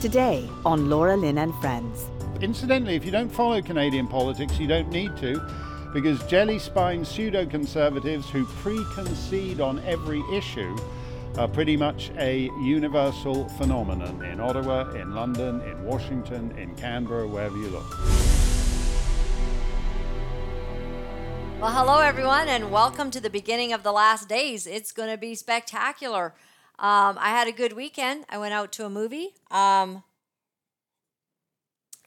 Today on Laura Lynn and Friends. Incidentally, if you don't follow Canadian politics, you don't need to, because jelly spine pseudo conservatives who preconcede on every issue are pretty much a universal phenomenon in Ottawa, in London, in Washington, in Canberra, wherever you look. Well, hello, everyone, and welcome to the beginning of the last days. It's going to be spectacular. Um, I had a good weekend. I went out to a movie. Um,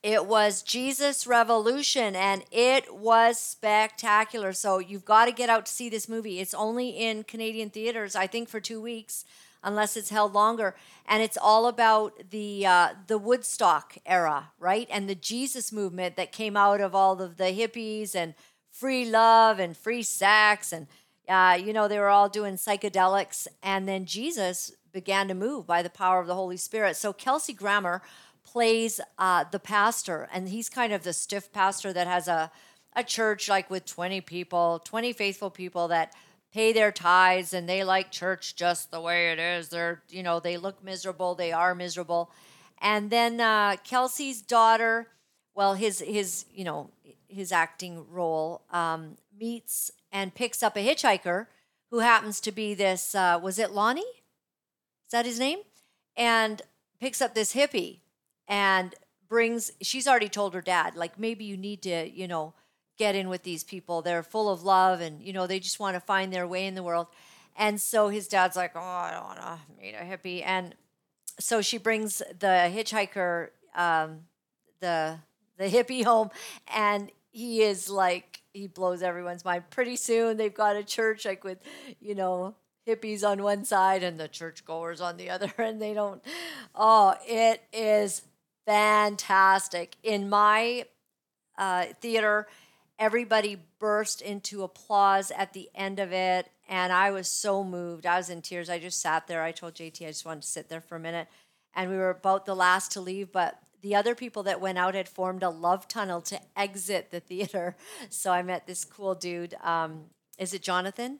it was Jesus Revolution, and it was spectacular. So you've got to get out to see this movie. It's only in Canadian theaters, I think, for two weeks, unless it's held longer. And it's all about the uh, the Woodstock era, right? And the Jesus movement that came out of all of the hippies and free love and free sex and uh, you know, they were all doing psychedelics. And then Jesus began to move by the power of the Holy Spirit. So Kelsey Grammer plays uh, the pastor, and he's kind of the stiff pastor that has a, a church like with 20 people, 20 faithful people that pay their tithes and they like church just the way it is. They're, you know, they look miserable, they are miserable. And then uh, Kelsey's daughter, well, his, his, you know, his acting role um, meets and picks up a hitchhiker who happens to be this uh, was it Lonnie? Is that his name? And picks up this hippie and brings she's already told her dad like maybe you need to, you know, get in with these people. They're full of love and you know, they just want to find their way in the world. And so his dad's like, "Oh, I don't want to meet a hippie." And so she brings the hitchhiker um, the the hippie home and he is like he blows everyone's mind. Pretty soon they've got a church like with, you know, hippies on one side and the churchgoers on the other, and they don't. Oh, it is fantastic. In my uh, theater, everybody burst into applause at the end of it, and I was so moved. I was in tears. I just sat there. I told JT I just wanted to sit there for a minute, and we were about the last to leave, but the other people that went out had formed a love tunnel to exit the theater. So I met this cool dude. Um, is it Jonathan?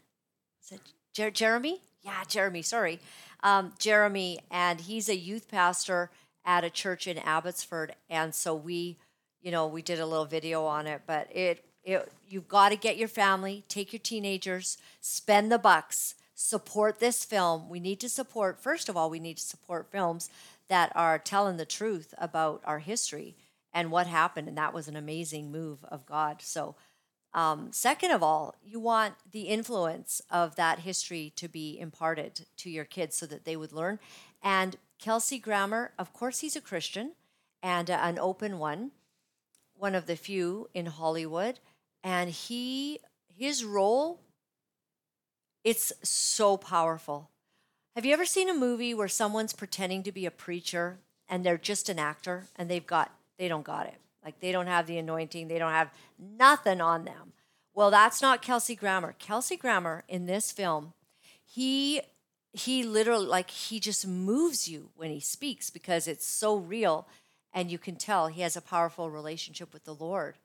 Is it Jer- Jeremy? Yeah, Jeremy. Sorry, um, Jeremy, and he's a youth pastor at a church in Abbotsford. And so we, you know, we did a little video on it. But it, it you've got to get your family, take your teenagers, spend the bucks, support this film. We need to support. First of all, we need to support films that are telling the truth about our history and what happened. And that was an amazing move of God. So, um, second of all, you want the influence of that history to be imparted to your kids so that they would learn. And Kelsey Grammer, of course, he's a Christian and uh, an open one, one of the few in Hollywood. And he, his role, it's so powerful. Have you ever seen a movie where someone's pretending to be a preacher and they're just an actor and they've got they don't got it. Like they don't have the anointing, they don't have nothing on them. Well, that's not Kelsey Grammer. Kelsey Grammer in this film, he he literally like he just moves you when he speaks because it's so real and you can tell he has a powerful relationship with the Lord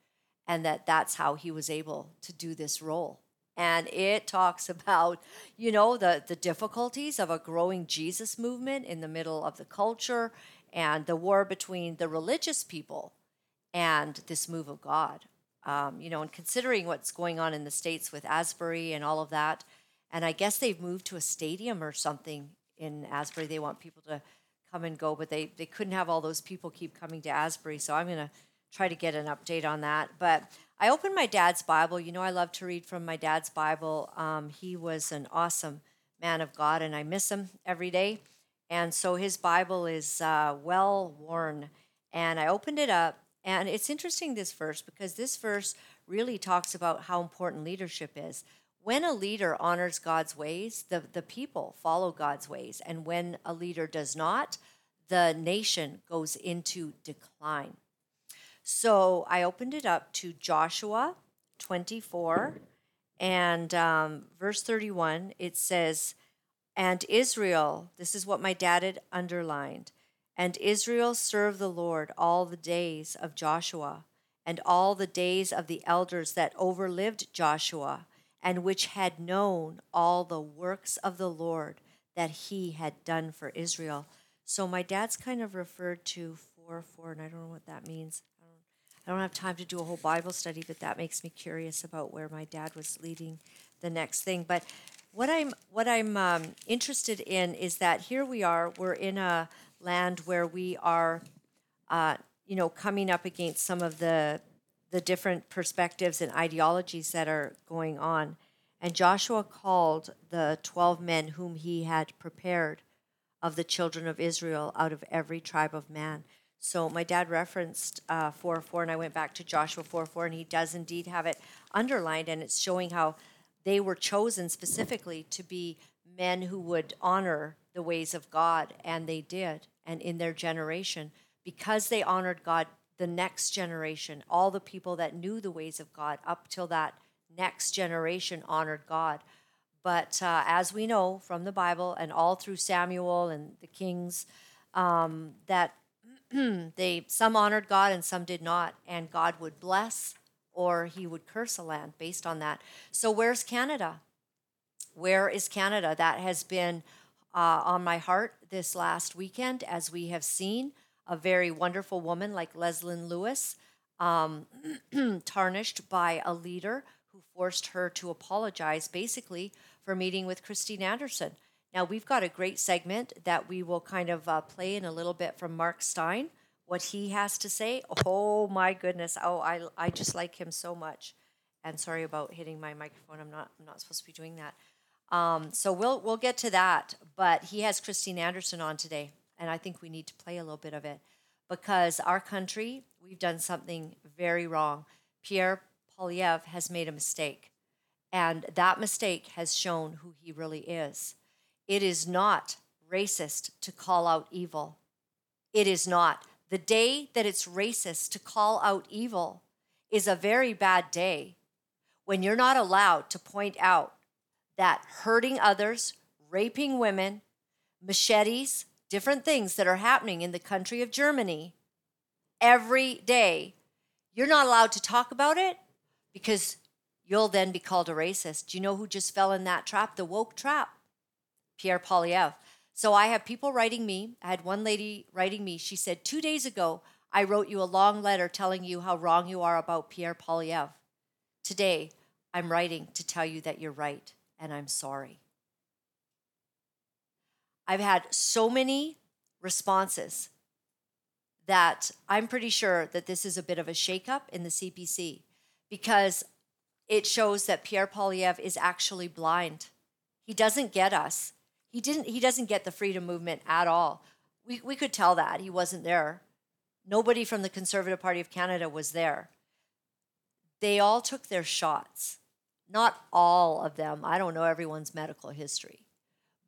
and that that's how he was able to do this role and it talks about you know the the difficulties of a growing jesus movement in the middle of the culture and the war between the religious people and this move of god. Um, you know and considering what's going on in the states with asbury and all of that and i guess they've moved to a stadium or something in asbury. They want people to come and go but they they couldn't have all those people keep coming to asbury. So i'm to try to get an update on that but I opened my dad's Bible. You know, I love to read from my dad's Bible. Um, he was an awesome man of God, and I miss him every day. And so his Bible is uh, well worn. And I opened it up, and it's interesting this verse because this verse really talks about how important leadership is. When a leader honors God's ways, the, the people follow God's ways. And when a leader does not, the nation goes into decline. So I opened it up to Joshua 24 and um, verse 31. It says, And Israel, this is what my dad had underlined, and Israel served the Lord all the days of Joshua and all the days of the elders that overlived Joshua and which had known all the works of the Lord that he had done for Israel. So my dad's kind of referred to 4 4, and I don't know what that means. I don't, have time to do a whole Bible study, but that makes me curious about where my dad was leading the next thing. But what I'm what I'm um, interested in is that here we are. We're in a land where we are, uh, you know, coming up against some of the the different perspectives and ideologies that are going on. And Joshua called the 12 men whom he had prepared of the children of Israel out of every tribe of man. So my dad referenced uh, 4 4, and I went back to Joshua 4 4, and he does indeed have it underlined, and it's showing how they were chosen specifically to be men who would honor the ways of God, and they did. And in their generation, because they honored God, the next generation, all the people that knew the ways of God up till that next generation honored God. But uh, as we know from the Bible and all through Samuel and the kings, um, that they some honored God and some did not, and God would bless or He would curse a land based on that. So where's Canada? Where is Canada? That has been uh, on my heart this last weekend, as we have seen a very wonderful woman like Leslyn Lewis um, tarnished by a leader who forced her to apologize basically for meeting with Christine Anderson. Now, we've got a great segment that we will kind of uh, play in a little bit from Mark Steyn, what he has to say. Oh my goodness. Oh, I, I just like him so much. And sorry about hitting my microphone. I'm not, I'm not supposed to be doing that. Um, so we'll, we'll get to that. But he has Christine Anderson on today. And I think we need to play a little bit of it because our country, we've done something very wrong. Pierre Poilievre has made a mistake, and that mistake has shown who he really is. It is not racist to call out evil. It is not. The day that it's racist to call out evil is a very bad day when you're not allowed to point out that hurting others, raping women, machetes, different things that are happening in the country of Germany every day. You're not allowed to talk about it because you'll then be called a racist. Do you know who just fell in that trap? The woke trap. Pierre Poilievre. So I have people writing me. I had one lady writing me. She said, Two days ago, I wrote you a long letter telling you how wrong you are about Pierre Poilievre. Today, I'm writing to tell you that you're right, and I'm sorry. I've had so many responses that I'm pretty sure that this is a bit of a shakeup in the CPC because it shows that Pierre Poilievre is actually blind. He doesn't get us. He didn't he doesn't get the freedom movement at all. We we could tell that he wasn't there. Nobody from the Conservative Party of Canada was there. They all took their shots. Not all of them. I don't know everyone's medical history.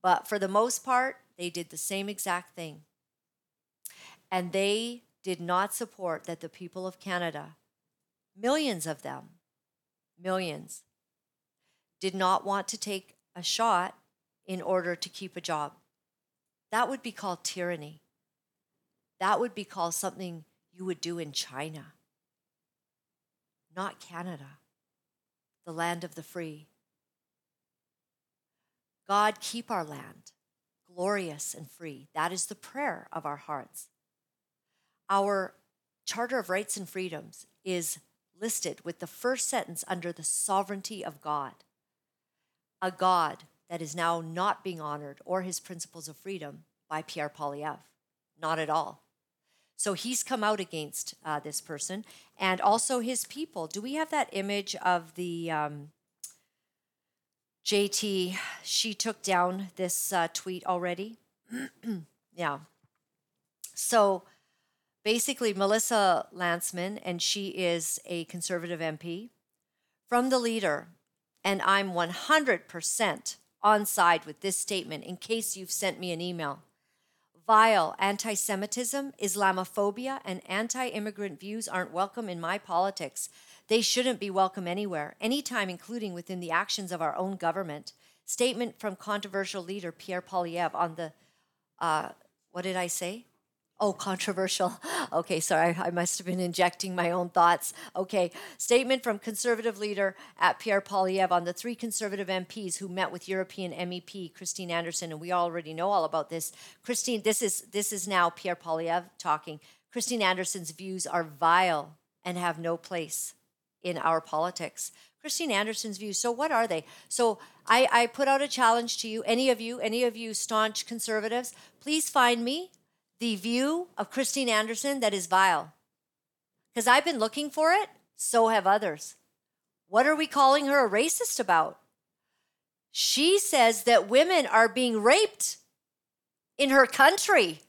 But for the most part, they did the same exact thing. And they did not support that the people of Canada, millions of them, millions, did not want to take a shot in order to keep a job. That would be called tyranny. That would be called something you would do in China, not Canada, the land of the free. God, keep our land glorious and free. That is the prayer of our hearts. Our Charter of Rights and Freedoms is listed with the first sentence under the sovereignty of God, a God that is now not being honored or his principles of freedom by Pierre Poilievre. Not at all. So he's come out against uh, this person and also his people. Do we have that image of the um, JT, she took down this uh, tweet already. yeah. So basically, Melissa Lantsman, and she is a conservative MP, from the leader, and I'm 100% on side with this statement in case you've sent me an email. Vile anti Semitism, Islamophobia, and anti immigrant views aren't welcome in my politics. They shouldn't be welcome anywhere, anytime, including within the actions of our own government. Statement from controversial leader Pierre Poilievre on the, uh, what did I say? Oh, controversial. Okay, sorry, I must have been injecting my own thoughts. Okay, statement from conservative leader at Pierre Poilievre on the three conservative MPs who met with European MEP Christine Anderson, and we already know all about this. Christine, this is this is now Pierre Poilievre talking. Christine Anderson's views are vile and have no place in our politics. Christine Anderson's views. So what are they? So I, I put out a challenge to you, any of you, any of you staunch conservatives, please find me the view of Christine Anderson that is vile. Because I've been looking for it, so have others. What are we calling her a racist about? She says that women are being raped in her country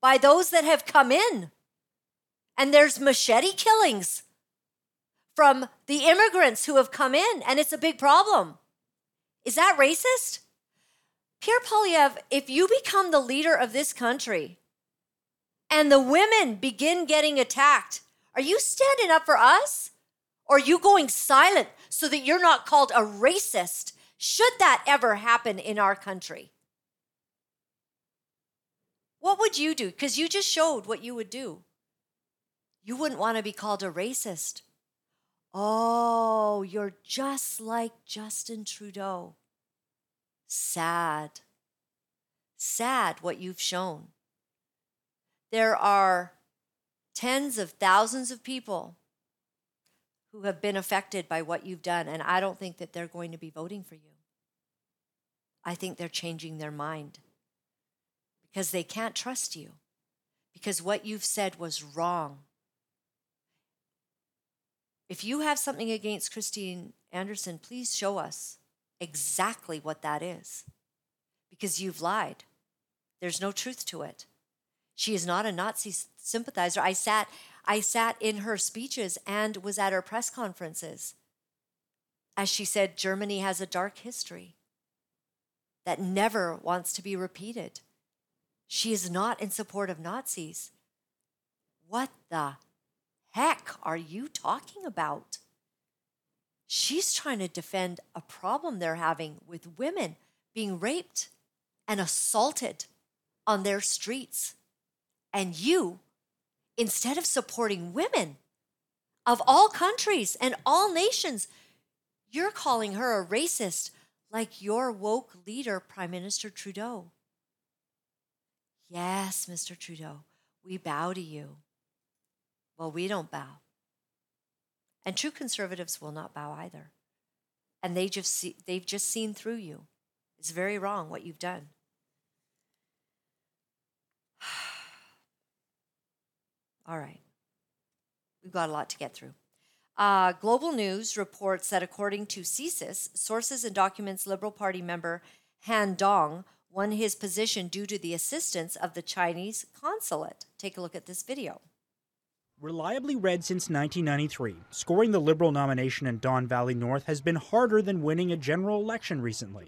by those that have come in. And there's machete killings from the immigrants who have come in, and it's a big problem. Is that racist? Pierre Poilievre, if you become the leader of this country and the women begin getting attacked, are you standing up for us? Or are you going silent so that you're not called a racist? Should that ever happen in our country? What would you do? Because you just showed what you would do. You wouldn't want to be called a racist. Oh, you're just like Justin Trudeau. Sad. Sad what you've shown. There are tens of thousands of people who have been affected by what you've done, and I don't think that they're going to be voting for you. I think they're changing their mind because they can't trust you because what you've said was wrong. If you have something against Christine Anderson, please show us exactly what that is because you've lied. There's no truth to it. She is not a Nazi sympathizer. I sat I sat in her speeches and was at her press conferences. As she said, Germany has a dark history that never wants to be repeated. She is not in support of Nazis. What the heck are you talking about? She's trying to defend a problem they're having with women being raped and assaulted on their streets. And you, instead of supporting women of all countries and all nations, you're calling her a racist like your woke leader, Prime Minister Trudeau. Yes, Mr. Trudeau, we bow to you. Well, we don't bow. And true conservatives will not bow either. And they just see, they've just seen through you. It's very wrong what you've done. All right. We've got a lot to get through. Uh, Global News reports that according to CSIS, sources and documents Liberal Party member Han Dong won his position due to the assistance of the Chinese consulate. Take a look at this video. Reliably red since 1993, scoring the Liberal nomination in Don Valley North has been harder than winning a general election recently.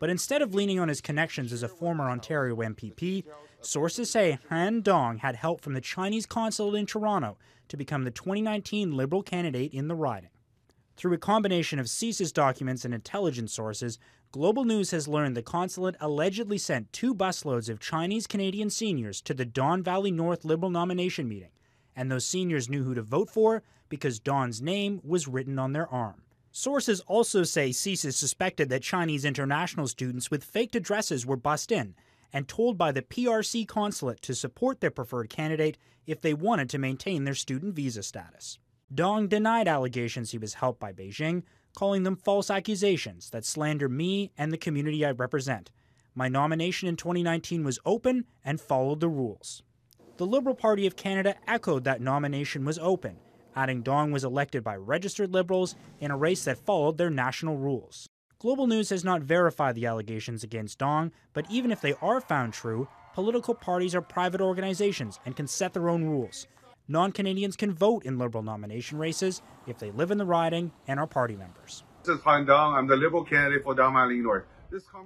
But instead of leaning on his connections as a former Ontario MPP, sources say Han Dong had help from the Chinese consulate in Toronto to become the 2019 Liberal candidate in the riding. Through a combination of CSIS documents and intelligence sources, Global News has learned the consulate allegedly sent two busloads of Chinese Canadian seniors to the Don Valley North Liberal nomination meeting, and those seniors knew who to vote for because Don's name was written on their arm. Sources also say CSIS suspected that Chinese international students with faked addresses were bussed in and told by the PRC consulate to support their preferred candidate if they wanted to maintain their student visa status. Dong denied allegations he was helped by Beijing, calling them false accusations that slander me and the community I represent. My nomination in 2019 was open and followed the rules. The Liberal Party of Canada echoed that nomination was open adding Dong was elected by registered Liberals in a race that followed their national rules. Global News has not verified the allegations against Dong, but even if they are found true, political parties are private organizations and can set their own rules. Non Canadians can vote in Liberal nomination races if they live in the riding and are party members. This is Han Dong. I'm the Liberal candidate for Don Valley North.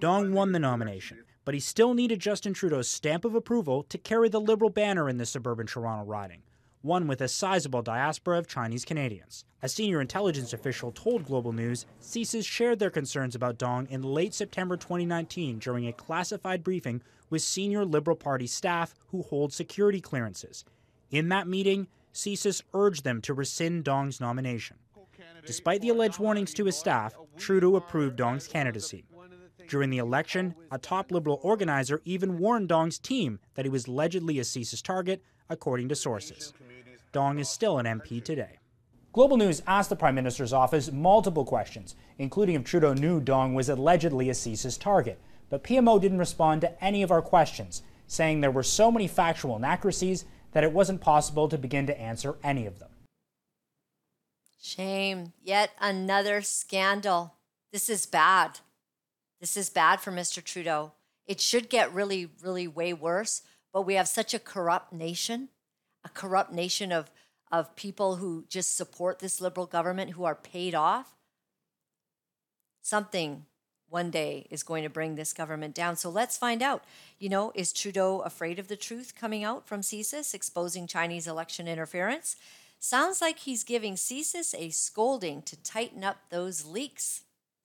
Dong won the nomination, but he still needed Justin Trudeau's stamp of approval to carry the Liberal banner in the suburban Toronto riding one with a sizable diaspora of Chinese Canadians. A senior intelligence official told Global News CSIS shared their concerns about Dong in late September 2019 during a classified briefing with senior Liberal Party staff who hold security clearances. In that meeting, CSIS urged them to rescind Dong's nomination. Despite the alleged warnings to his staff, Trudeau approved Dong's candidacy. During the election, a top Liberal organizer even warned Dong's team that he was allegedly a CSIS target, according to sources. Dong is still an MP today. Global News asked the Prime Minister's office multiple questions, including if Trudeau knew Dong was allegedly a CSIS target. But PMO didn't respond to any of our questions, saying there were so many factual inaccuracies that it wasn't possible to begin to answer any of them. Shame. Yet another scandal. This is bad. This is bad for Mr. Trudeau. It should get really, really way worse, but we have such a corrupt nation, a corrupt nation of, of people who just support this liberal government who are paid off. Something one day is going to bring this government down. So let's find out. You know, is Trudeau afraid of the truth coming out from CSIS exposing Chinese election interference? Sounds like he's giving CSIS a scolding to tighten up those leaks.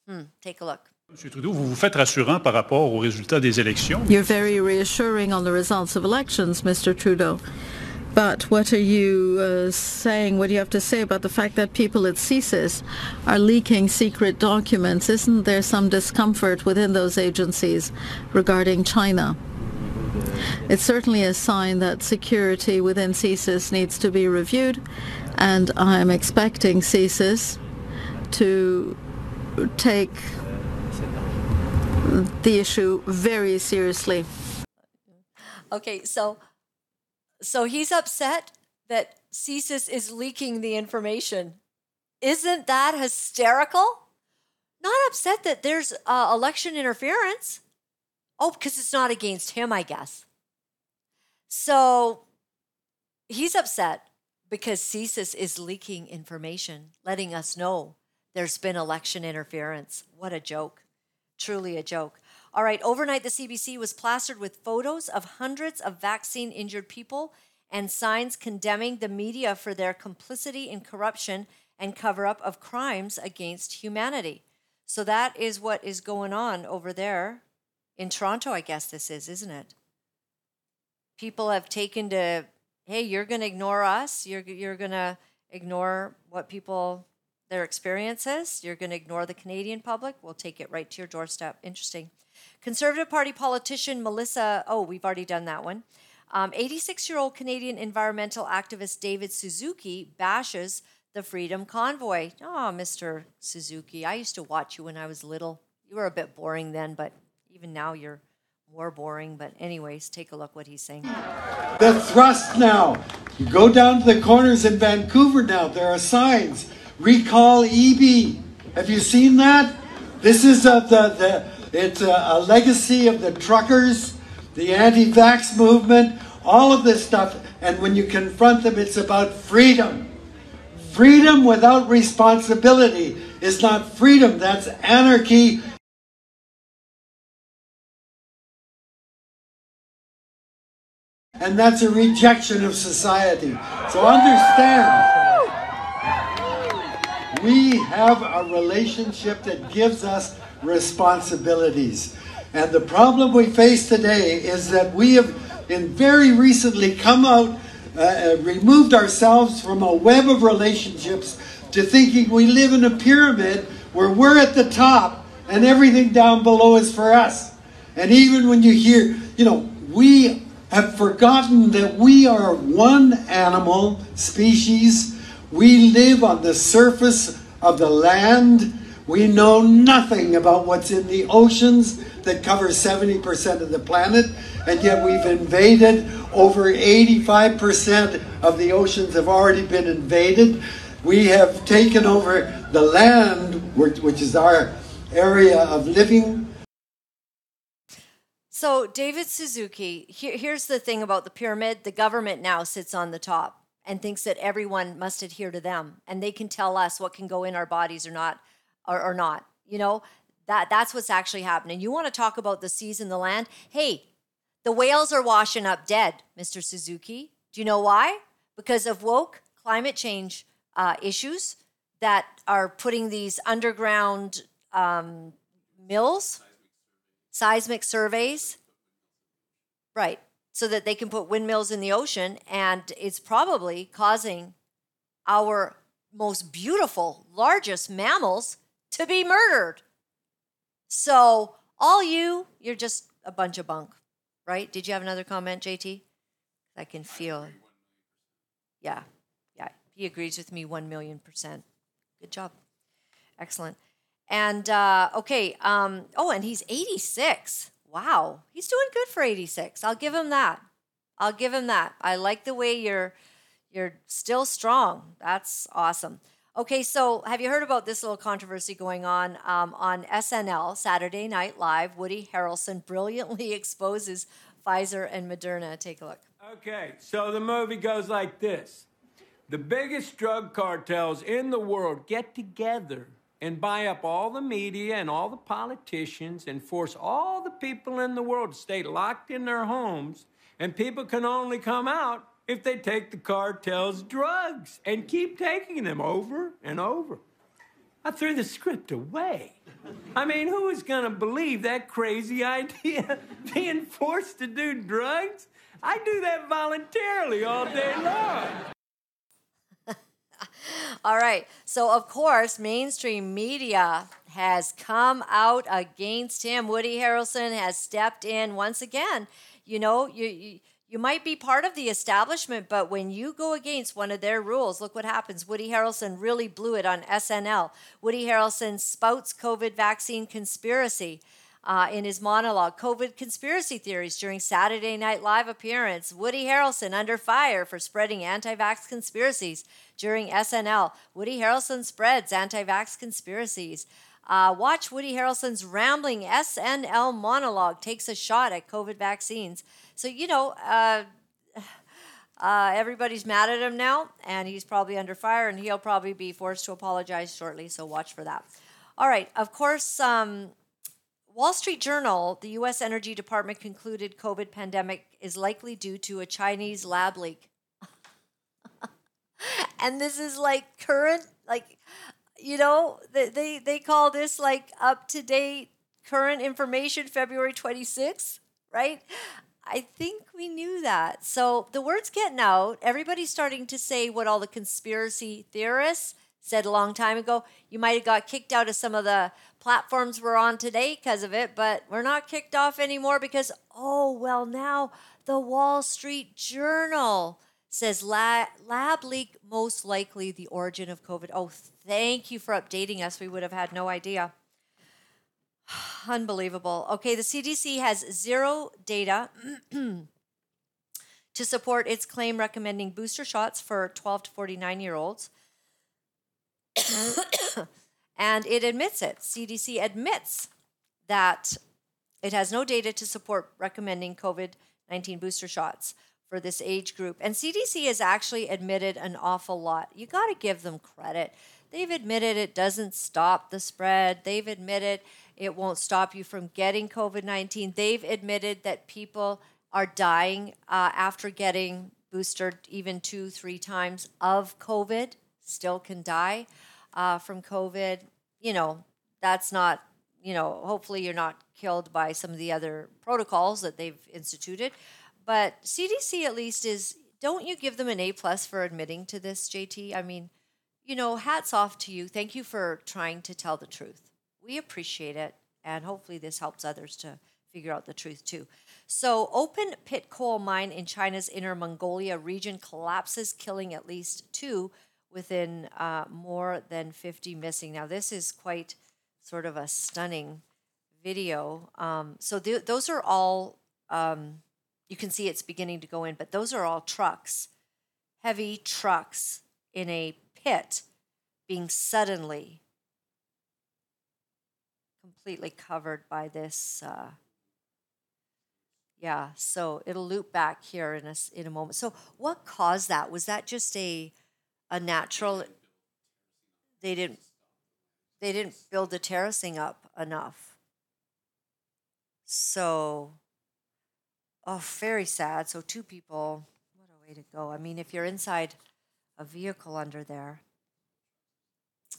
Hmm, take a look. Monsieur Trudeau, vous vous faites rassurant par rapport aux résultats des élections. You're very reassuring on the results of elections, Mr. Trudeau. But what are you uh, saying? What do you have to say about the fact that people at CSIS are leaking secret documents? Isn't there some discomfort within those agencies regarding China? It's certainly a sign that security within CSIS needs to be reviewed, and I'm expecting CSIS to take the issue very seriously. Okay, so so he's upset that CSIS is leaking the information. Isn't that hysterical? Not upset that there's uh, election interference. Oh, because it's not against him, I guess. So he's upset because CSIS is leaking information, letting us know there's been election interference. What a joke. Truly a joke. All right, overnight, the CBC was plastered with photos of hundreds of vaccine injured people and signs condemning the media for their complicity in corruption and cover up of crimes against humanity. So that is what is going on over there in Toronto, I guess this is, isn't it? People have taken to, hey, you're going to ignore us. You're, you're going to ignore what people, their experiences. You're going to ignore the Canadian public. We'll take it right to your doorstep. Interesting. Conservative Party politician Melissa, oh, we've already done that one. 86 um, year old Canadian environmental activist David Suzuki bashes the Freedom Convoy. Oh, Mr. Suzuki, I used to watch you when I was little. You were a bit boring then, but even now you're more boring. But, anyways, take a look what he's saying. The thrust now. You go down to the corners in Vancouver now, there are signs. Recall Eby. Have you seen that? This is the, the it's a, a legacy of the truckers, the anti vax movement, all of this stuff. And when you confront them, it's about freedom. Freedom without responsibility is not freedom, that's anarchy. And that's a rejection of society. So understand, we have a relationship that gives us responsibilities. And the problem we face today is that we have in very recently come out, uh, uh, removed ourselves from a web of relationships to thinking we live in a pyramid where we're at the top and everything down below is for us. And even when you hear, you know, we have forgotten that we are one animal species. We live on the surface of the land we know nothing about what's in the oceans that cover 70% of the planet, and yet we've invaded over 85% of the oceans have already been invaded. We have taken over the land, which is our area of living. So, David Suzuki, here, here's the thing about the pyramid the government now sits on the top and thinks that everyone must adhere to them, and they can tell us what can go in our bodies or not or, or not. You know, that that's what's actually happening. You want to talk about the seas and the land? Hey, the whales are washing up dead, Mr. Suzuki. Do you know why? because of woke climate change uh, issues that are putting these underground um, mills, seismic surveys, right, so that they can put windmills in the ocean, and it's probably causing our most beautiful, largest mammals to be murdered. So, all you, you're just a bunch of bunk, right? Did you have another comment, JT? I can feel it. Yeah, yeah. He agrees with me 1 million percent. Good job. Excellent. And uh, okay, um, oh, and he's 86. Wow, he's doing good for 86. I'll give him that. I'll give him that. I like the way you're you're still strong. That's awesome. Okay, so have you heard about this little controversy going on um, on SNL Saturday Night Live? Woody Harrelson brilliantly exposes Pfizer and Moderna. Take a look. Okay, so the movie goes like this The biggest drug cartels in the world get together and buy up all the media and all the politicians and force all the people in the world to stay locked in their homes, and people can only come out if they take the cartel's drugs and keep taking them over and over. I threw the script away. I mean, who is going to believe that crazy idea? Being forced to do drugs? I do that voluntarily all day long. All right. So, of course, mainstream media has come out against him. Woody Harrelson has stepped in once again. You know, you, you you might be part of the establishment, but when you go against one of their rules, look what happens. Woody Harrelson really blew it on SNL. Woody Harrelson spouts COVID vaccine conspiracy. Uh, in his monologue, COVID conspiracy theories during Saturday Night Live appearance. Woody Harrelson under fire for spreading anti vax conspiracies during SNL. Woody Harrelson spreads anti vax conspiracies. Uh, watch Woody Harrelson's rambling SNL monologue takes a shot at COVID vaccines. So, you know, uh, uh, everybody's mad at him now, and he's probably under fire, and he'll probably be forced to apologize shortly. So, watch for that. All right. Of course, um, Wall Street Journal, the U.S. Energy Department concluded COVID pandemic is likely due to a Chinese lab leak. and this is like current, like, you know, they, they, they call this like up to date current information, February 26th, right? I think we knew that. So the word's getting out. Everybody's starting to say what all the conspiracy theorists said a long time ago. You might have got kicked out of some of the platforms we're on today because of it, but we're not kicked off anymore because, oh, well, now the Wall Street Journal says lab, lab leak most likely the origin of COVID. Oh, thank you for updating us. We would have had no idea. Unbelievable. Okay, the CDC has zero data to support its claim recommending booster shots for 12 to 49 year olds. And it admits it. CDC admits that it has no data to support recommending COVID 19 booster shots for this age group. And CDC has actually admitted an awful lot. You got to give them credit. They've admitted it doesn't stop the spread. They've admitted it won't stop you from getting COVID 19. They've admitted that people are dying uh, after getting boosted even two, three times of COVID, still can die uh, from COVID. You know, that's not, you know, hopefully you're not killed by some of the other protocols that they've instituted. But CDC at least is, don't you give them an A plus for admitting to this, JT? I mean, you know, hats off to you. Thank you for trying to tell the truth. We appreciate it, and hopefully, this helps others to figure out the truth too. So, open pit coal mine in China's Inner Mongolia region collapses, killing at least two within uh, more than 50 missing. Now, this is quite sort of a stunning video. Um, so, th- those are all, um, you can see it's beginning to go in, but those are all trucks, heavy trucks in a pit being suddenly completely covered by this. Uh, yeah, so it'll loop back here in a in a moment. So, what caused that? Was that just a a natural? They didn't they didn't build the terracing up enough. So, oh, very sad. So two people. What a way to go. I mean, if you're inside a vehicle under there,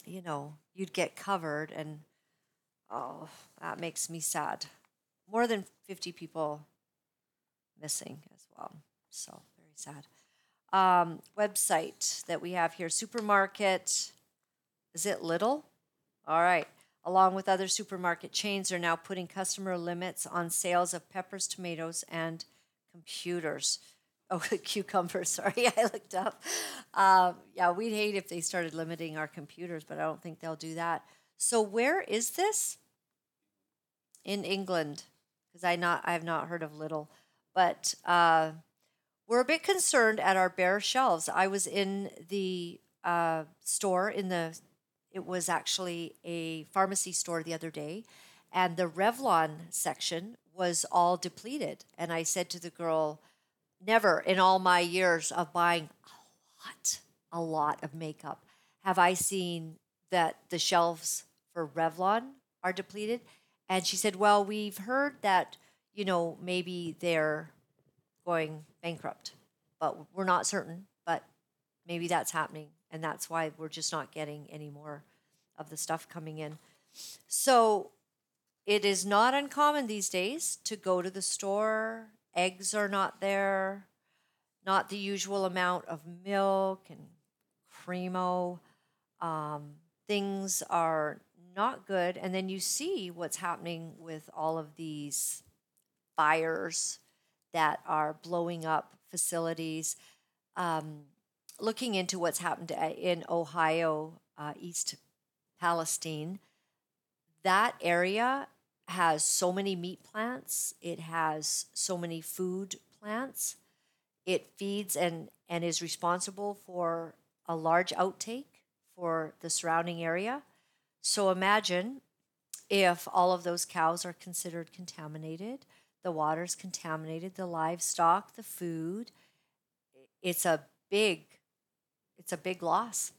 you know, you'd get covered, and oh, that makes me sad. More than 50 people missing as well. So, very sad. Um, website that we have here supermarket. Is it Lidl? All right. Along with other supermarket chains, are now putting customer limits on sales of peppers, tomatoes, and computers. Oh, cucumbers. Sorry, I looked up. Um, yeah, we'd hate if they started limiting our computers, but I don't think they'll do that. So, where is this? In England, because I not I have not heard of Lidl, but uh, we're a bit concerned at our bare shelves. I was in the uh, store in the it was actually a pharmacy store the other day, and the Revlon section was all depleted. And I said to the girl, never in all my years of buying a lot, a lot of makeup, have I seen that the shelves for Revlon are depleted. And she said, Well, we've heard that, you know, maybe they're going bankrupt, but we're not certain, but maybe that's happening. And that's why we're just not getting any more of the stuff coming in. So it is not uncommon these days to go to the store. Eggs are not there, not the usual amount of milk and cremo. Um, things are not good. And then you see what's happening with all of these fires that are blowing up facilities. Um, looking into what's happened in Ohio, uh, East Palestine, that area has so many meat plants, it has so many food plants. It feeds and, and is responsible for a large outtake for the surrounding area. So imagine if all of those cows are considered contaminated, the water's contaminated, the livestock, the food. It's a big it's a big loss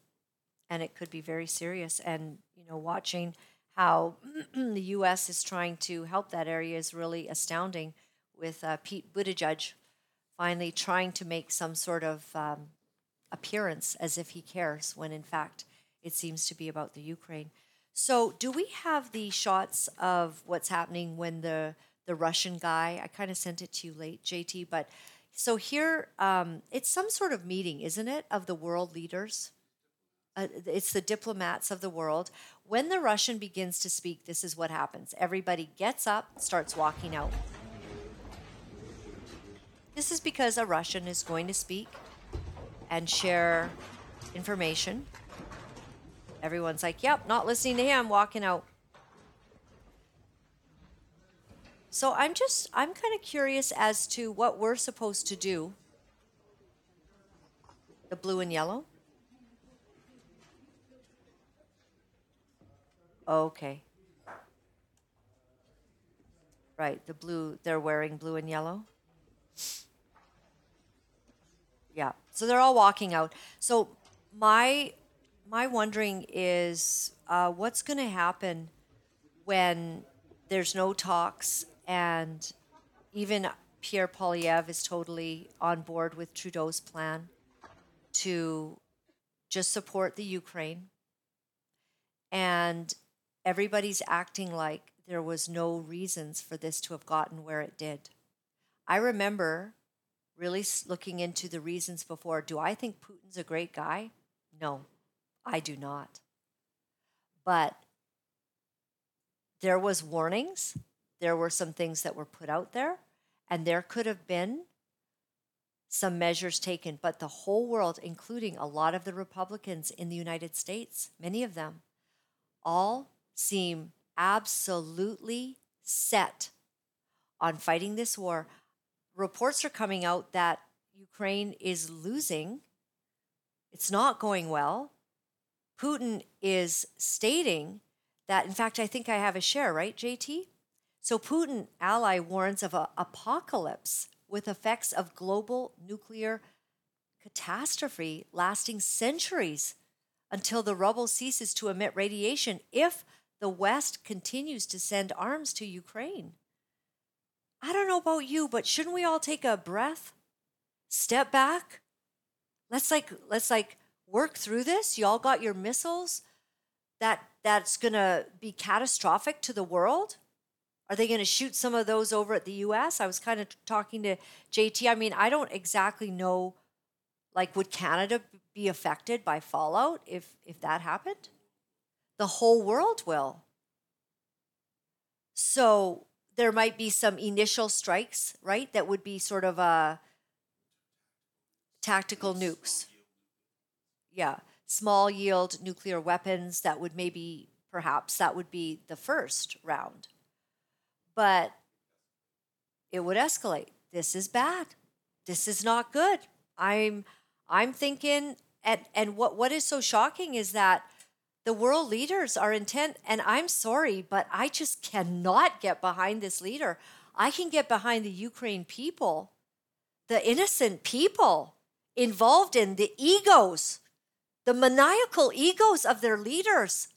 and it could be very serious and you know watching how the US is trying to help that area is really astounding with uh, Pete Buttigieg finally trying to make some sort of um, appearance as if he cares when in fact it seems to be about the Ukraine. So, do we have the shots of what's happening when the the Russian guy? I kind of sent it to you late, JT. But so here, um, it's some sort of meeting, isn't it, of the world leaders? Uh, it's the diplomats of the world. When the Russian begins to speak, this is what happens. Everybody gets up, starts walking out. This is because a Russian is going to speak and share information Everyone's like, yep, not listening to him, walking out. So I'm just, I'm kind of curious as to what we're supposed to do. The blue and yellow? Okay. Right, the blue, they're wearing blue and yellow. Yeah, so they're all walking out. So my my wondering is uh, what's going to happen when there's no talks and even Pierre Poilievre is totally on board with Trudeau's plan to just support the Ukraine. And everybody's acting like there was no reasons for this to have gotten where it did. I remember really looking into the reasons before. Do I think Putin's a great guy? No. I do not. But there was warnings. There were some things that were put out there, and there could have been some measures taken. But the whole world, including a lot of the Republicans in the United States, many of them, all seem absolutely set on fighting this war. Reports are coming out that Ukraine is losing. It's not going well. Putin is stating that, in fact, I think I have a share, right, JT? So Putin ally warns of an apocalypse with effects of global nuclear catastrophe lasting centuries until the rubble ceases to emit radiation if the West continues to send arms to Ukraine. I don't know about you, but shouldn't we all take a breath, step back, let's like let's like work through this. Y'all got your missiles that that's going to be catastrophic to the world. Are they going to shoot some of those over at the US? I was kind of talking to JT. I mean, I don't exactly know like would Canada be affected by fallout if if that happened? The whole world will. So there might be some initial strikes, right? That would be sort of a uh, tactical nukes. Yeah, small yield nuclear weapons that would maybe perhaps that would be the first round. But it would escalate. This is bad. This is not good. I'm I'm thinking and and what what is so shocking is that the world leaders are intent and I'm sorry, but I just cannot get behind this leader. I can get behind the Ukraine people, the innocent people involved in the egos, the maniacal egos of their leaders.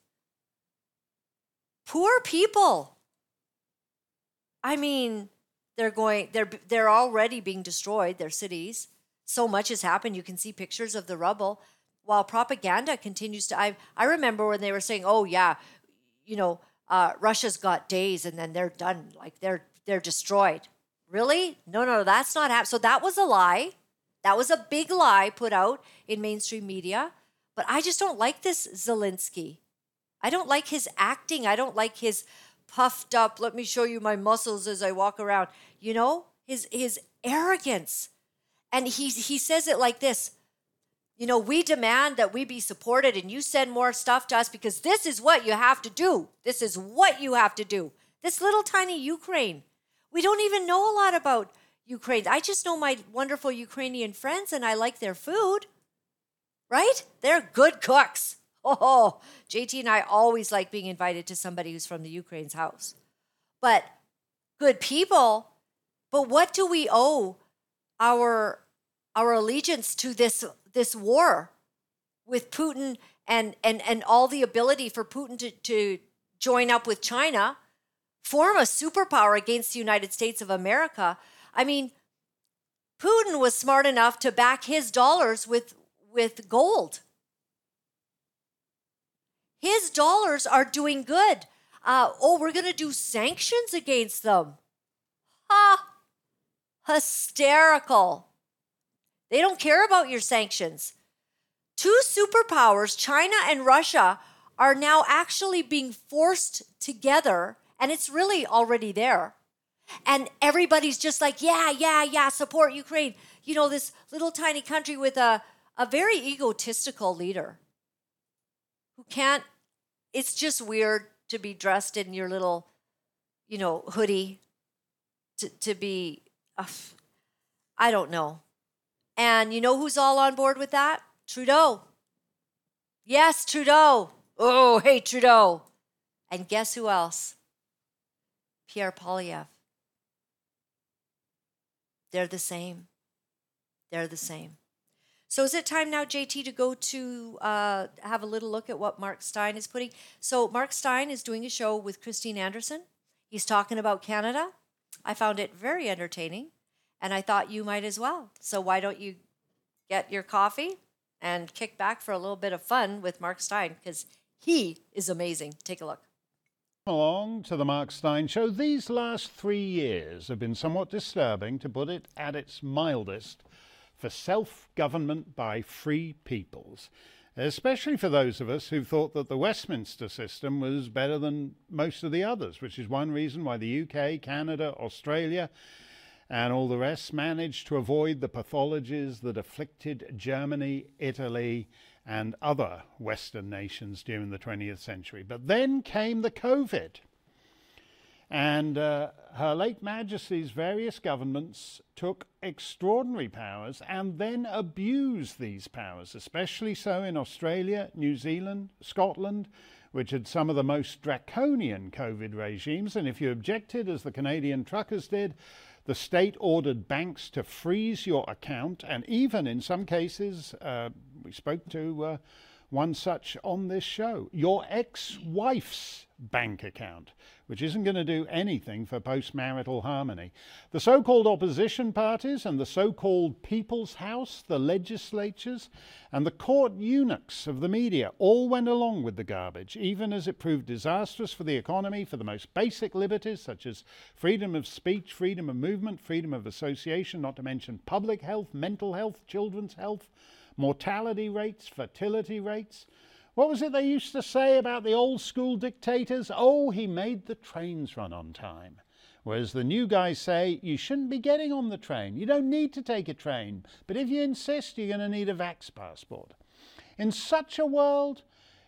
Poor people. I mean, they're going they're they're already being destroyed, their cities. So much has happened. You can see pictures of the rubble while propaganda continues to I I remember when they were saying, "Oh yeah, you know, uh, Russia's got days and then they're done, like they're they're destroyed." Really? No, no, that's not happening. So that was a lie. That was a big lie put out in mainstream media. But I just don't like this Zelensky. I don't like his acting. I don't like his puffed up, let me show you my muscles as I walk around. You know, his his arrogance. And he he says it like this. You know, we demand that we be supported and you send more stuff to us because this is what you have to do. This is what you have to do. This little tiny Ukraine. We don't even know a lot about Ukraine. I just know my wonderful Ukrainian friends and I like their food. Right? They're good cooks. Oh, JT and I always like being invited to somebody who's from the Ukraine's house. But good people. But what do we owe our our allegiance to this this war with Putin and and and all the ability for Putin to, to join up with China, form a superpower against the United States of America. I mean, Putin was smart enough to back his dollars with with gold. His dollars are doing good. Uh, oh, we're going to do sanctions against them. Ha! Hysterical. They don't care about your sanctions. Two superpowers, China and Russia, are now actually being forced together, and it's really already there. And everybody's just like, yeah, yeah, yeah, support Ukraine. You know, this little tiny country with a, a very egotistical leader who can't, it's just weird to be dressed in your little, you know, hoodie, to, to be, uh, I don't know. And you know who's all on board with that? Trudeau. Yes, Trudeau. Oh, hey, Trudeau. And guess who else? Pierre Poilievre. They're the same. They're the same. So is it time now, JT, to go to uh, have a little look at what Mark Steyn is putting? So Mark Steyn is doing a show with Christine Anderson. He's talking about Canada. I found it very entertaining and I thought you might as well. So why don't you get your coffee and kick back for a little bit of fun with Mark Steyn because he is amazing. Take a look. Along to the Mark Steyn Show. These last three years have been somewhat disturbing, to put it at its mildest, for self government by free peoples, especially for those of us who thought that the Westminster system was better than most of the others, which is one reason why the UK, Canada, Australia, and all the rest managed to avoid the pathologies that afflicted Germany, Italy, and other Western nations during the 20th century. But then came the COVID. And uh, Her late Majesty's various governments took extraordinary powers and then abused these powers, especially so in Australia, New Zealand, Scotland, which had some of the most draconian COVID regimes. And if you objected, as the Canadian truckers did, the state ordered banks to freeze your account, and even in some cases, uh, we spoke to uh, one such on this show, your ex wife's bank account, which isn't going to do anything for postmarital harmony. The so called opposition parties and the so called People's House, the legislatures, and the court eunuchs of the media all went along with the garbage, even as it proved disastrous for the economy, for the most basic liberties such as freedom of speech, freedom of movement, freedom of association, not to mention public health, mental health, children's health, mortality rates, fertility rates. What was it they used to say about the old school dictators? Oh, he made the trains run on time. Whereas the new guys say, you shouldn't be getting on the train. You don't need to take a train. But if you insist, you're going to need a vax passport. In such a world,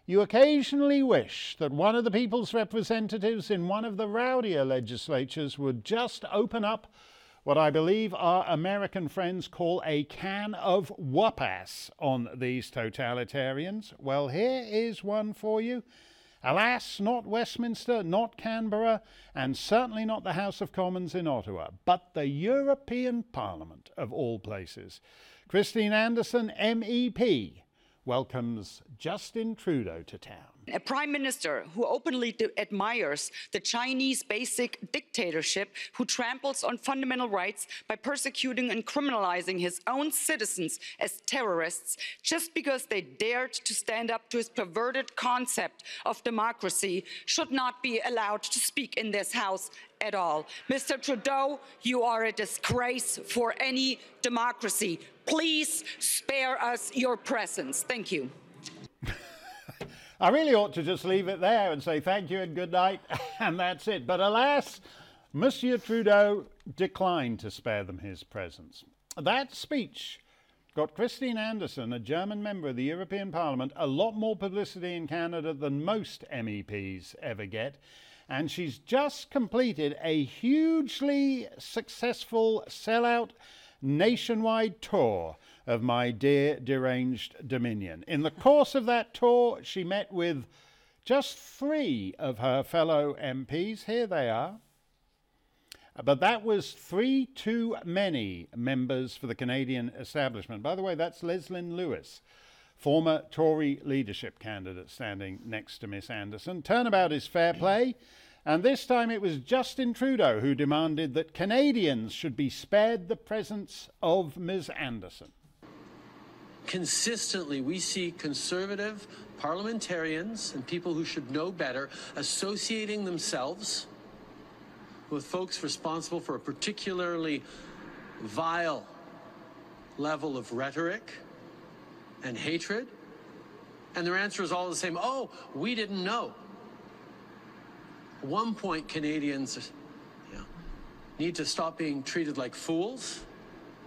you occasionally wish that one of the people's representatives in one of the rowdier legislatures would just open up what I believe our American friends call a can of whoopass on these totalitarians. Well, here is one for you. Alas, not Westminster, not Canberra, and certainly not the House of Commons in Ottawa, but the European Parliament of all places. Christine Anderson, MEP, welcomes Justin Trudeau to town. A prime minister who openly admires the Chinese basic dictatorship, who tramples on fundamental rights by persecuting and criminalizing his own citizens as terrorists just because they dared to stand up to his perverted concept of democracy, should not be allowed to speak in this House at all. Mr. Trudeau, you are a disgrace for any democracy. Please spare us your presence. Thank you. I really ought to just leave it there and say thank you and good night, and that's it. But alas, Monsieur Trudeau declined to spare them his presence. That speech got Christine Anderson, a German member of the European Parliament, a lot more publicity in Canada than most MEPs ever get. And she's just completed a hugely successful sellout nationwide tour of my dear deranged Dominion. In the course of that tour, she met with just three of her fellow MPs. Here they are. But that was three too many members for the Canadian establishment. By the way, that's Leslyn Lewis, former Tory leadership candidate standing next to Miss Anderson. Turnabout is fair play. And this time it was Justin Trudeau who demanded that Canadians should be spared the presence of Ms. Anderson consistently we see conservative parliamentarians and people who should know better associating themselves with folks responsible for a particularly vile level of rhetoric and hatred. And their answer is all the same oh, we didn't know. At one point, Canadians you know, need to stop being treated like fools,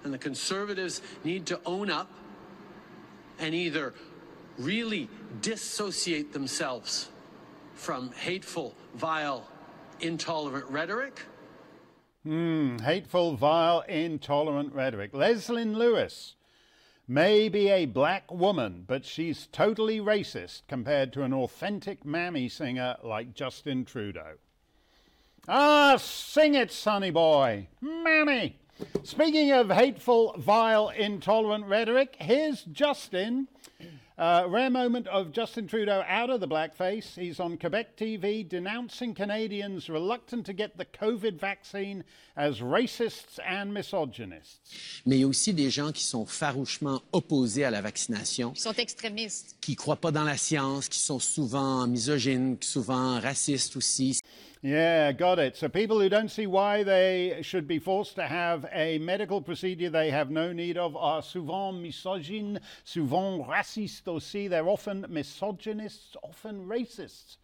and the conservatives need to own up and either really dissociate themselves from hateful, vile, intolerant rhetoric. Hmm, hateful, vile, intolerant rhetoric. Leslyn Lewis may be a black woman, but she's totally racist compared to an authentic mammy singer like Justin Trudeau. Ah, sing it, sonny boy. Mammy. Speaking of hateful, vile, intolerant rhetoric, here's Justin. Uh, rare moment of Justin Trudeau out of the blackface. He's on Quebec TV denouncing Canadians reluctant to get the COVID vaccine as racists and misogynists. Mais il y a aussi des gens qui sont farouchement opposés à la vaccination. Qui sont extrémistes. Qui croient pas dans la science, qui sont souvent misogynes, souvent racistes aussi. Yeah, got it. So people who don't see why they should be forced to have a medical procedure they have no need of are souvent misogynes, souvent racistes aussi. They're often misogynists, often racists.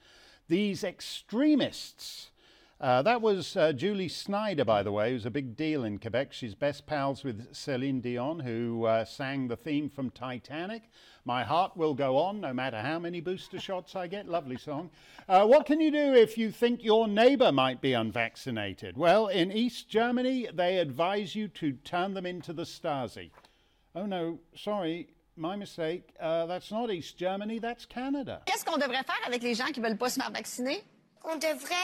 These extremists uh, that was uh, Julie Snyder, by the way, who's a big deal in Quebec. She's best pals with Celine Dion, who uh, sang the theme from Titanic. My heart will go on, no matter how many booster shots I get. Lovely song. Uh, what can you do if you think your neighbor might be unvaccinated? Well, in East Germany, they advise you to turn them into the Stasi. Oh no, sorry, my mistake. Uh, that's not East Germany, that's Canada. Qu'est-ce qu'on devrait faire avec les gens qui veulent pas se faire vacciner? On devrait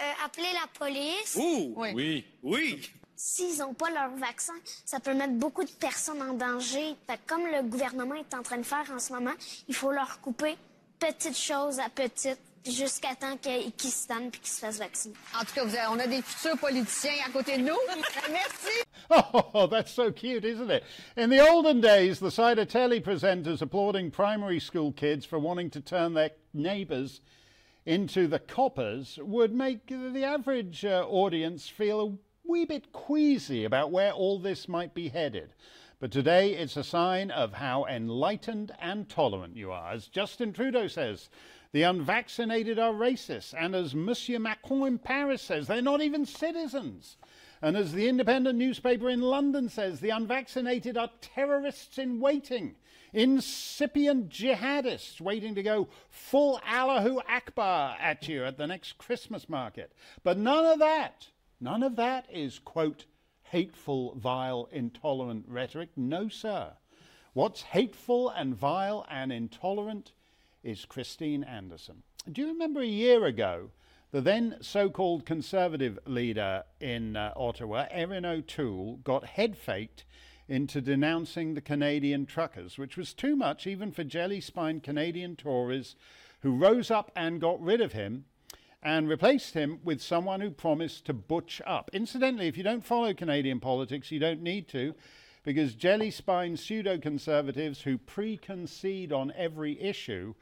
euh, appeler la police. Ouh, oui, oui. oui. S'ils n'ont pas leur vaccin, ça peut mettre beaucoup de personnes en danger. Fait comme le gouvernement est en train de faire en ce moment, il faut leur couper petite chose à petite jusqu'à temps qu'il qu'il se tanne puis qu'il se fasse vacciner. En tout cas, vous avez- on a des futurs politiciens à côté de nous. Merci. Oh, that's so cute, isn't it? In the olden days, the sight of telly presenters applauding primary school kids for wanting to turn their neighbours into the coppers would make the average uh, audience feel a wee bit queasy about where all this might be headed. But today it's a sign of how enlightened and tolerant you are. As Justin Trudeau says, the unvaccinated are racist. And as Monsieur Macron in Paris says, they're not even citizens. And as the independent newspaper in London says, the unvaccinated are terrorists in waiting, incipient jihadists waiting to go full Allahu Akbar at you at the next Christmas market. But none of that, none of that is, quote, hateful, vile, intolerant rhetoric. No, sir. What's hateful and vile and intolerant is Christine Anderson. Do you remember a year ago? The then so called Conservative leader in uh, Ottawa, Erin O'Toole, got head faked into denouncing the Canadian truckers, which was too much even for jelly spined Canadian Tories who rose up and got rid of him and replaced him with someone who promised to butch up. Incidentally, if you don't follow Canadian politics, you don't need to, because jelly spine pseudo conservatives who preconcede on every issue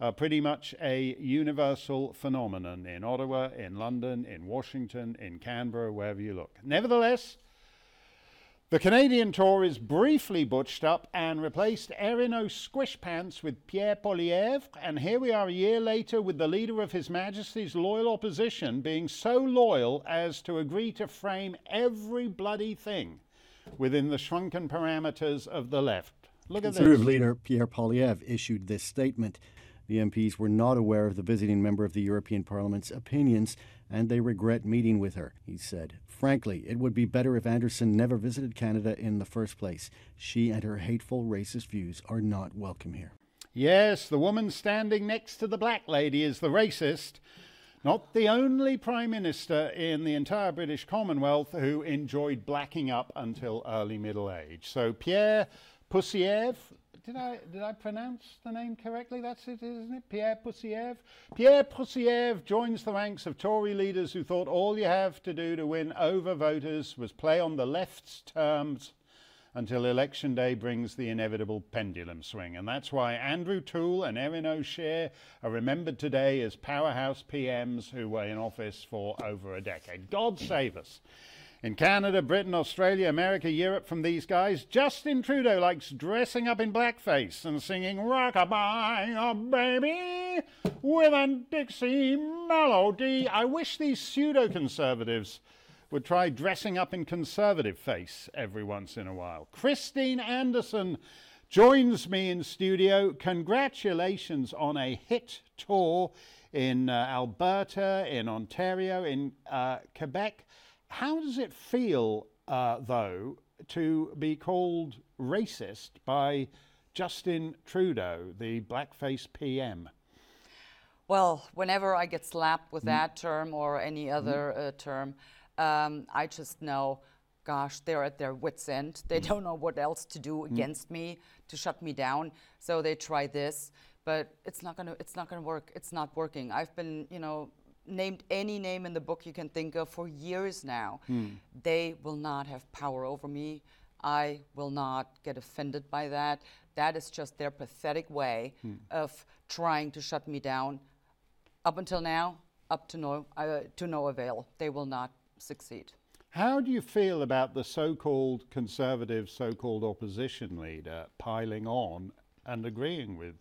are pretty much a universal phenomenon in Ottawa, in London, in Washington, in Canberra, wherever you look. Nevertheless, the Canadian Tories briefly butched up and replaced Erin O'Squishpants with Pierre Poilievre, and here we are a year later with the leader of His Majesty's loyal opposition being so loyal as to agree to frame every bloody thing within the shrunken parameters of the left. Look at Conservative this. leader Pierre Poilievre issued this statement. The MPs were not aware of the visiting member of the European Parliament's opinions, and they regret meeting with her, he said. Frankly, it would be better if Anderson never visited Canada in the first place. She and her hateful racist views are not welcome here. Yes, the woman standing next to the black lady is the racist. Not the only Prime Minister in the entire British Commonwealth who enjoyed blacking up until early middle age. So Pierre Poussievre, did I did I pronounce the name correctly? That's it, isn't it? Pierre Poussievre. Pierre Poussievre joins the ranks of Tory leaders who thought all you have to do to win over voters was play on the left's terms until election day brings the inevitable pendulum swing. And that's why Andrew Toole and Erin O'Shea are remembered today as powerhouse PMs who were in office for over a decade. God save us. In Canada, Britain, Australia, America, Europe, from these guys, Justin Trudeau likes dressing up in blackface and singing Rockabye, oh baby, with a Dixie melody. I wish these pseudo conservatives would try dressing up in conservative face every once in a while. Christine Anderson joins me in studio. Congratulations on a hit tour in uh, Alberta, in Ontario, in uh, Quebec. How does it feel, uh, though, to be called racist by Justin Trudeau, the blackface PM? Well, whenever I get slapped with that term or any other uh, term, um, I just know, gosh, they're at their wits' end. They don't know what else to do against me to shut me down. So they try this, but it's not gonna. It's not gonna work. It's not working. I've been, you know, named any name in the book you can think of for years now. They will not have power over me. I will not get offended by that. That is just their pathetic way of trying to shut me down. Up until now, up to no, uh, to no avail. They will not succeed. How do you feel about the so called conservative, so called opposition leader piling on and agreeing with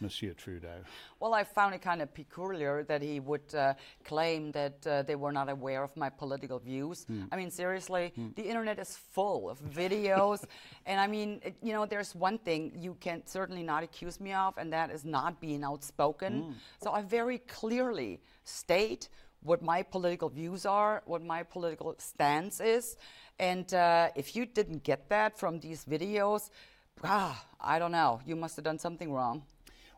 Monsieur Trudeau? Well, I found it kind of peculiar that he would uh, claim that uh, they were not aware of my political views. I mean, seriously, the internet is full of videos. and I mean, it- you know, there's one thing you can certainly not accuse me of, and that is not being outspoken. So I very clearly state what my political views are, what my political stance is. And uh, if you didn't get that from these videos, ah, I don't know, you must have done something wrong.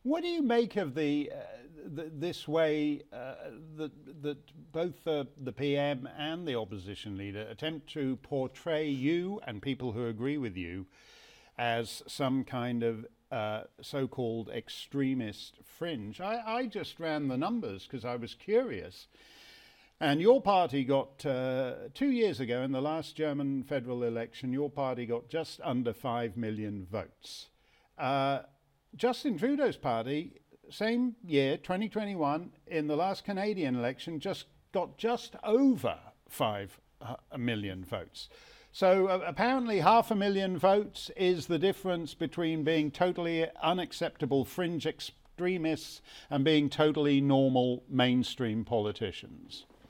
What do you make of the, uh, th- this way uh, that, that both the, the PM and the opposition leader attempt to portray you and people who agree with you as some kind of uh, so called extremist fringe. I, I just ran the numbers because I was curious. And your party got, uh, two years ago in the last German federal election, your party got just under 5 million votes. Uh, Justin Trudeau's party, same year, 2021, in the last Canadian election, just got just over 5 uh, million votes. So uh, apparently, half a million votes is the difference between being totally unacceptable fringe extremists and being totally normal mainstream politicians.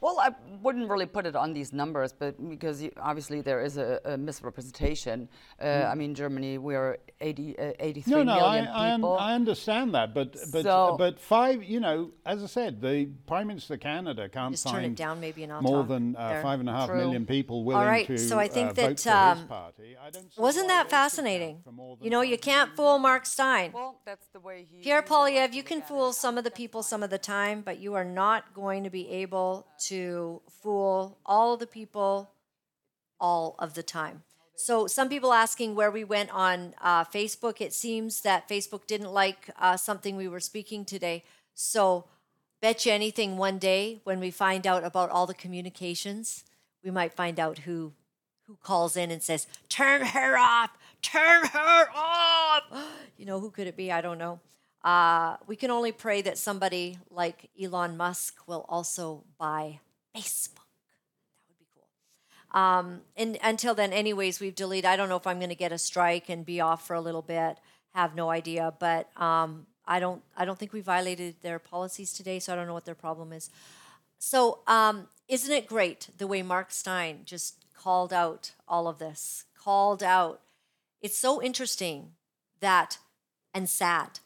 Well, I wouldn't really put it on these numbers, but because you, obviously there is a, a misrepresentation. Uh, mm. I mean, Germany, we are 80, uh, 83 no, no, million I, people. I, I, understand that, but but so, but five, you know, as I said, the Prime Minister of Canada can't just find turn it down, maybe, and I'll more than uh, five and a half True. million people willing All right, to so I think uh, that vote for um, his party. I don't wasn't that fascinating? for more than You know, you can't fool Mark Steyn. well, that's the way he. Pierre Poilievre, you can fool some of the people some of the time, but you are not going to be able to fool all the people all of the time. So, some people asking where we went on uh, Facebook. It seems that Facebook didn't like uh, something we were speaking today. So, bet you anything one day when we find out about all the communications, we might find out who who calls in and says, "Turn her off, turn her off." You know, who could it be? I don't know. Uh, we can only pray that somebody like Elon Musk will also buy Facebook. That would be cool. Um, and until then, anyways, we've deleted. I don't know if I'm going to get a strike and be off for a little bit. Have no idea, but um, I don't. I don't think we violated their policies today, so I don't know what their problem is. So, um, isn't it great the way Mark Steyn just called out all of this? Called out. It's so interesting that and sad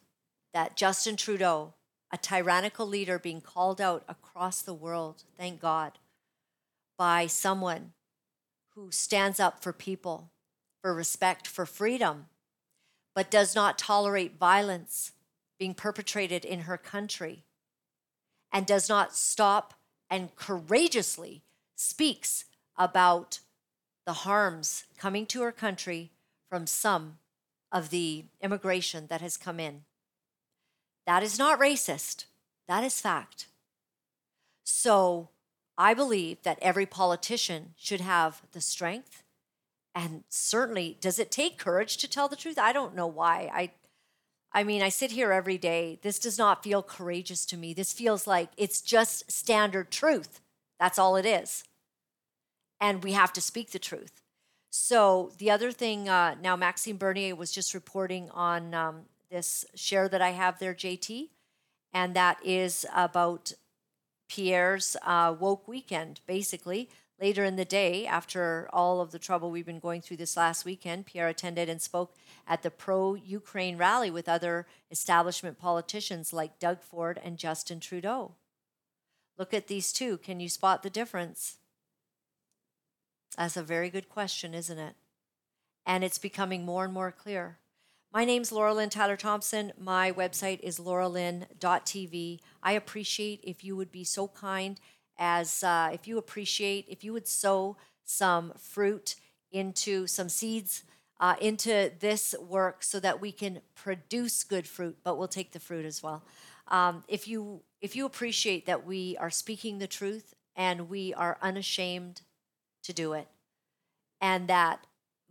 that Justin Trudeau, a tyrannical leader being called out across the world, thank God, by someone who stands up for people, for respect, for freedom, but does not tolerate violence being perpetrated in her country, and does not stop and courageously speaks about the harms coming to her country from some of the immigration that has come in. That is not racist. That is fact. So I believe that every politician should have the strength and certainly does it take courage to tell the truth? I don't know why. I I mean, I sit here every day. This does not feel courageous to me. This feels like it's just standard truth. That's all it is. And we have to speak the truth. So the other thing uh, now, Maxime Bernier was just reporting on um, this share that I have there, JT, and that is about Pierre's uh, woke weekend. Basically, later in the day, after all of the trouble we've been going through this last weekend, Pierre attended and spoke at the pro Ukraine rally with other establishment politicians like Doug Ford and Justin Trudeau. Look at these two. Can you spot the difference? That's a very good question, isn't it? And it's becoming more and more clear. My name's Laura Lynn Tyler Thompson. My website is lauralynn.tv. I appreciate if you would be so kind as uh, if you appreciate, if you would sow some fruit into some seeds uh, into this work so that we can produce good fruit, but we'll take the fruit as well. Um, if you if you appreciate that we are speaking the truth and we are unashamed to do it, and that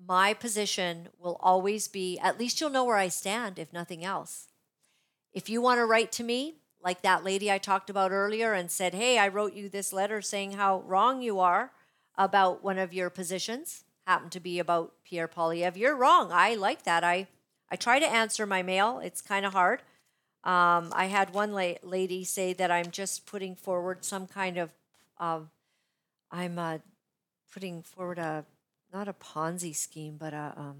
my position will always be at least you'll know where I stand, if nothing else. If you want to write to me, like that lady I talked about earlier, and said, Hey, I wrote you this letter saying how wrong you are about one of your positions, happened to be about Pierre Poilievre. You're wrong. I like that. I, I try to answer my mail, it's kind of hard. Um, I had one la- lady say that I'm just putting forward some kind of, uh, I'm uh, putting forward a not a Ponzi scheme, but a um,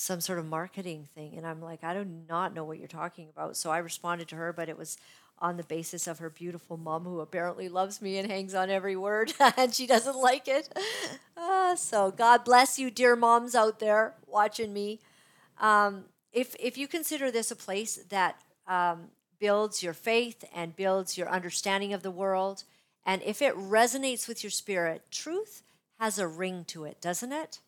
some sort of marketing thing. And I'm like, I do not know what you're talking about. So I responded to her, but it was on the basis of her beautiful mom, who apparently loves me and hangs on every word, and she doesn't like it. Uh, so God bless you, dear moms out there watching me. Um, if if you consider this a place that um, builds your faith and builds your understanding of the world, and if it resonates with your spirit, truth has a ring to it, doesn't it?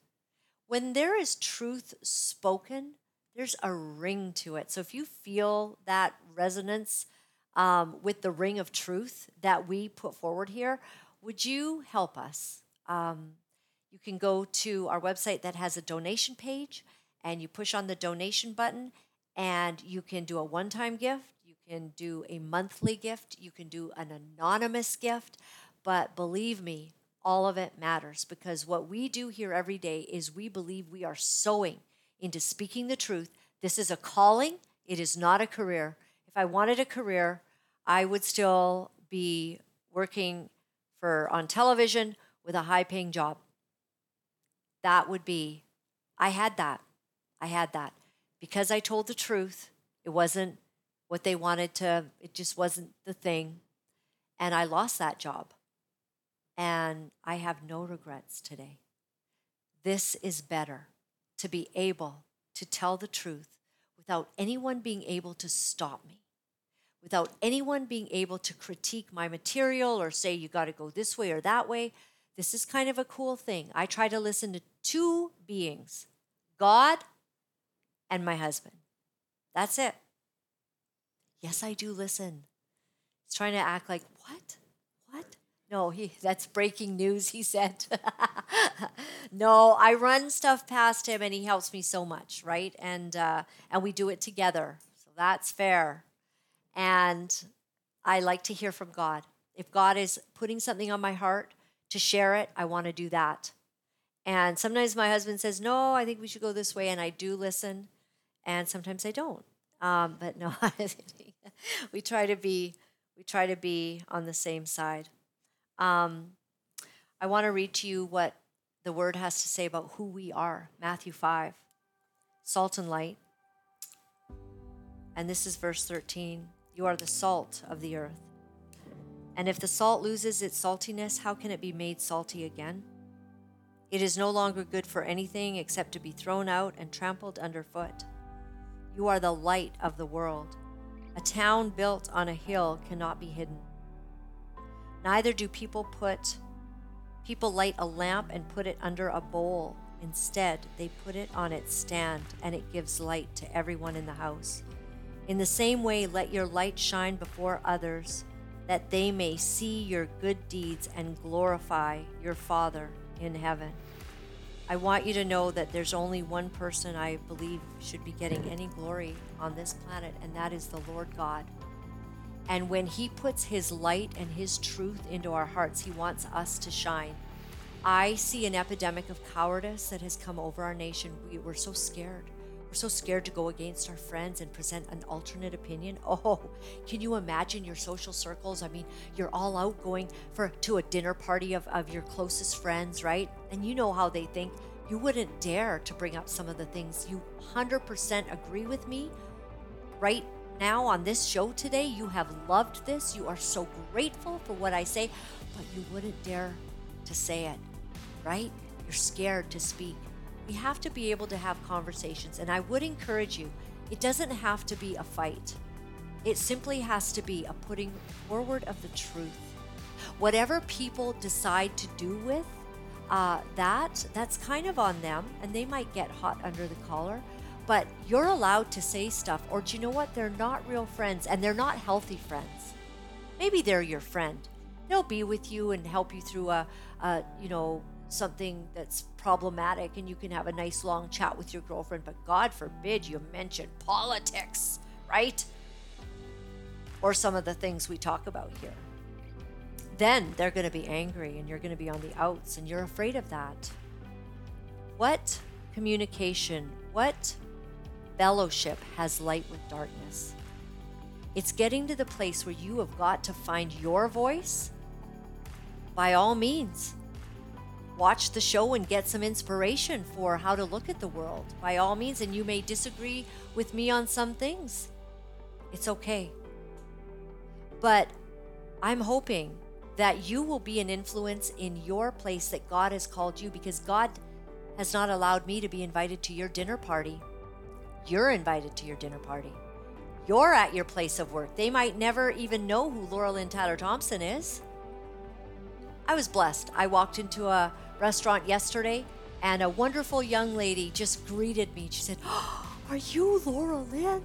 When there is truth spoken, there's a ring to it. So if you feel that resonance um, with the ring of truth that we put forward here, would you help us? Um, you can go to our website that has a donation page and you push on the donation button and you can do a one time gift, you can do a monthly gift, you can do an anonymous gift. But believe me, all of it matters because what we do here every day is we believe we are sowing into speaking the truth. This is a calling, it is not a career. If I wanted a career, I would still be working for on television with a high paying job. That would be I had that. I had that. Because I told the truth, it wasn't what they wanted to, it just wasn't the thing. And I lost that job. And I have no regrets today. This is better to be able to tell the truth without anyone being able to stop me, without anyone being able to critique my material or say, you got to go this way or that way. This is kind of a cool thing. I try to listen to two beings God and my husband. That's it. Yes, I do listen. He's trying to act like, what? What? No, he that's breaking news, he said. no, I run stuff past him and he helps me so much, right? And uh, and we do it together. So that's fair. And I like to hear from God. If God is putting something on my heart to share it, I want to do that. And sometimes my husband says, No, I think we should go this way. And I do listen and sometimes I don't. Um, but no, we try to be we try to be on the same side. Um, I want to read to you what the word has to say about who we are. Matthew five, salt and light, and this is verse thirteen. You are the salt of the earth. And if the salt loses its saltiness, how can it be made salty again? It is no longer good for anything except to be thrown out and trampled underfoot. You are the light of the world. A town built on a hill cannot be hidden. Neither do people put people light a lamp and put it under a bowl. Instead, they put it on its stand and it gives light to everyone in the house. In the same way, let your light shine before others, that they may see your good deeds and glorify your Father in heaven. I want you to know that there's only one person I believe should be getting any glory on this planet, and that is the Lord God. And when He puts His light and His truth into our hearts, He wants us to shine. I see an epidemic of cowardice that has come over our nation. We, we're so scared. We're so scared to go against our friends and present an alternate opinion. Oh, can you imagine your social circles? I mean, you're all out going for to a dinner party of, of your closest friends, right? And you know how they think. You wouldn't dare to bring up some of the things you 100% agree with me right now on this show today. You have loved this. You are so grateful for what I say, but you wouldn't dare to say it, right? You're scared to speak. We have to be able to have conversations. And I would encourage you, it doesn't have to be a fight, it simply has to be a putting forward of the truth. Whatever people decide to do with uh, that, that's kind of on them, and they might get hot under the collar. But you're allowed to say stuff, or do you know what? They're not real friends, and they're not healthy friends. Maybe they're your friend. They'll be with you and help you through a, a you know, something that's problematic and you can have a nice long chat with your girlfriend, but God forbid you mention politics, right? Or some of the things we talk about here. Then they're going to be angry and you're going to be on the outs and you're afraid of that. What communication, what fellowship has light with darkness? It's getting to the place where you have got to find your voice by all means watch the show and get some inspiration for how to look at the world by all means. And you may disagree with me on some things. It's okay. But I'm hoping that you will be an influence in your place that God has called you because God has not allowed me to be invited to your dinner party. You're invited to your dinner party. You're at your place of work. They might never even know who Laura Lynn Tyler Thompson is. I was blessed. I walked into a restaurant yesterday and a wonderful young lady just greeted me. She said, oh, Are you Laura Lynn?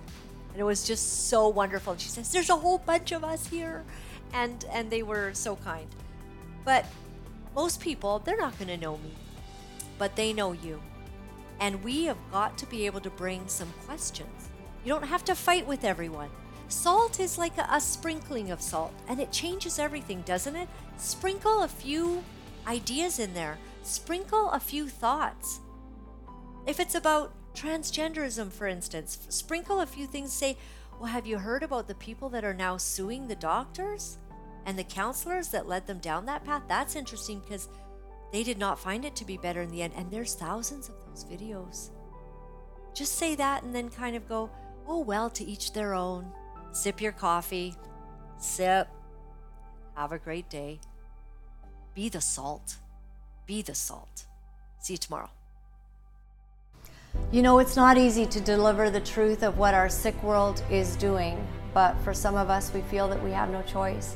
And it was just so wonderful. And she says, There's a whole bunch of us here. And and they were so kind. But most people, they're not gonna know me. But they know you. And we have got to be able to bring some questions. You don't have to fight with everyone. Salt is like a, a, sprinkling of salt, and it changes everything, doesn't it? Sprinkle a few ideas in there, sprinkle a few thoughts. If it's about transgenderism, for instance, sprinkle a few things, say, Well, have you heard about the people that are now suing the doctors and the counselors that led them down that path? That's interesting because they did not find it to be better in the end. And there's thousands of those videos. Just say that and then kind of go, Oh, well, to each their own. Sip your coffee. Sip. Have a great day. Be the salt. Be the salt. See you tomorrow. You know, it's not easy to deliver the truth of what our sick world is doing, but for some of us, we feel that we have no choice.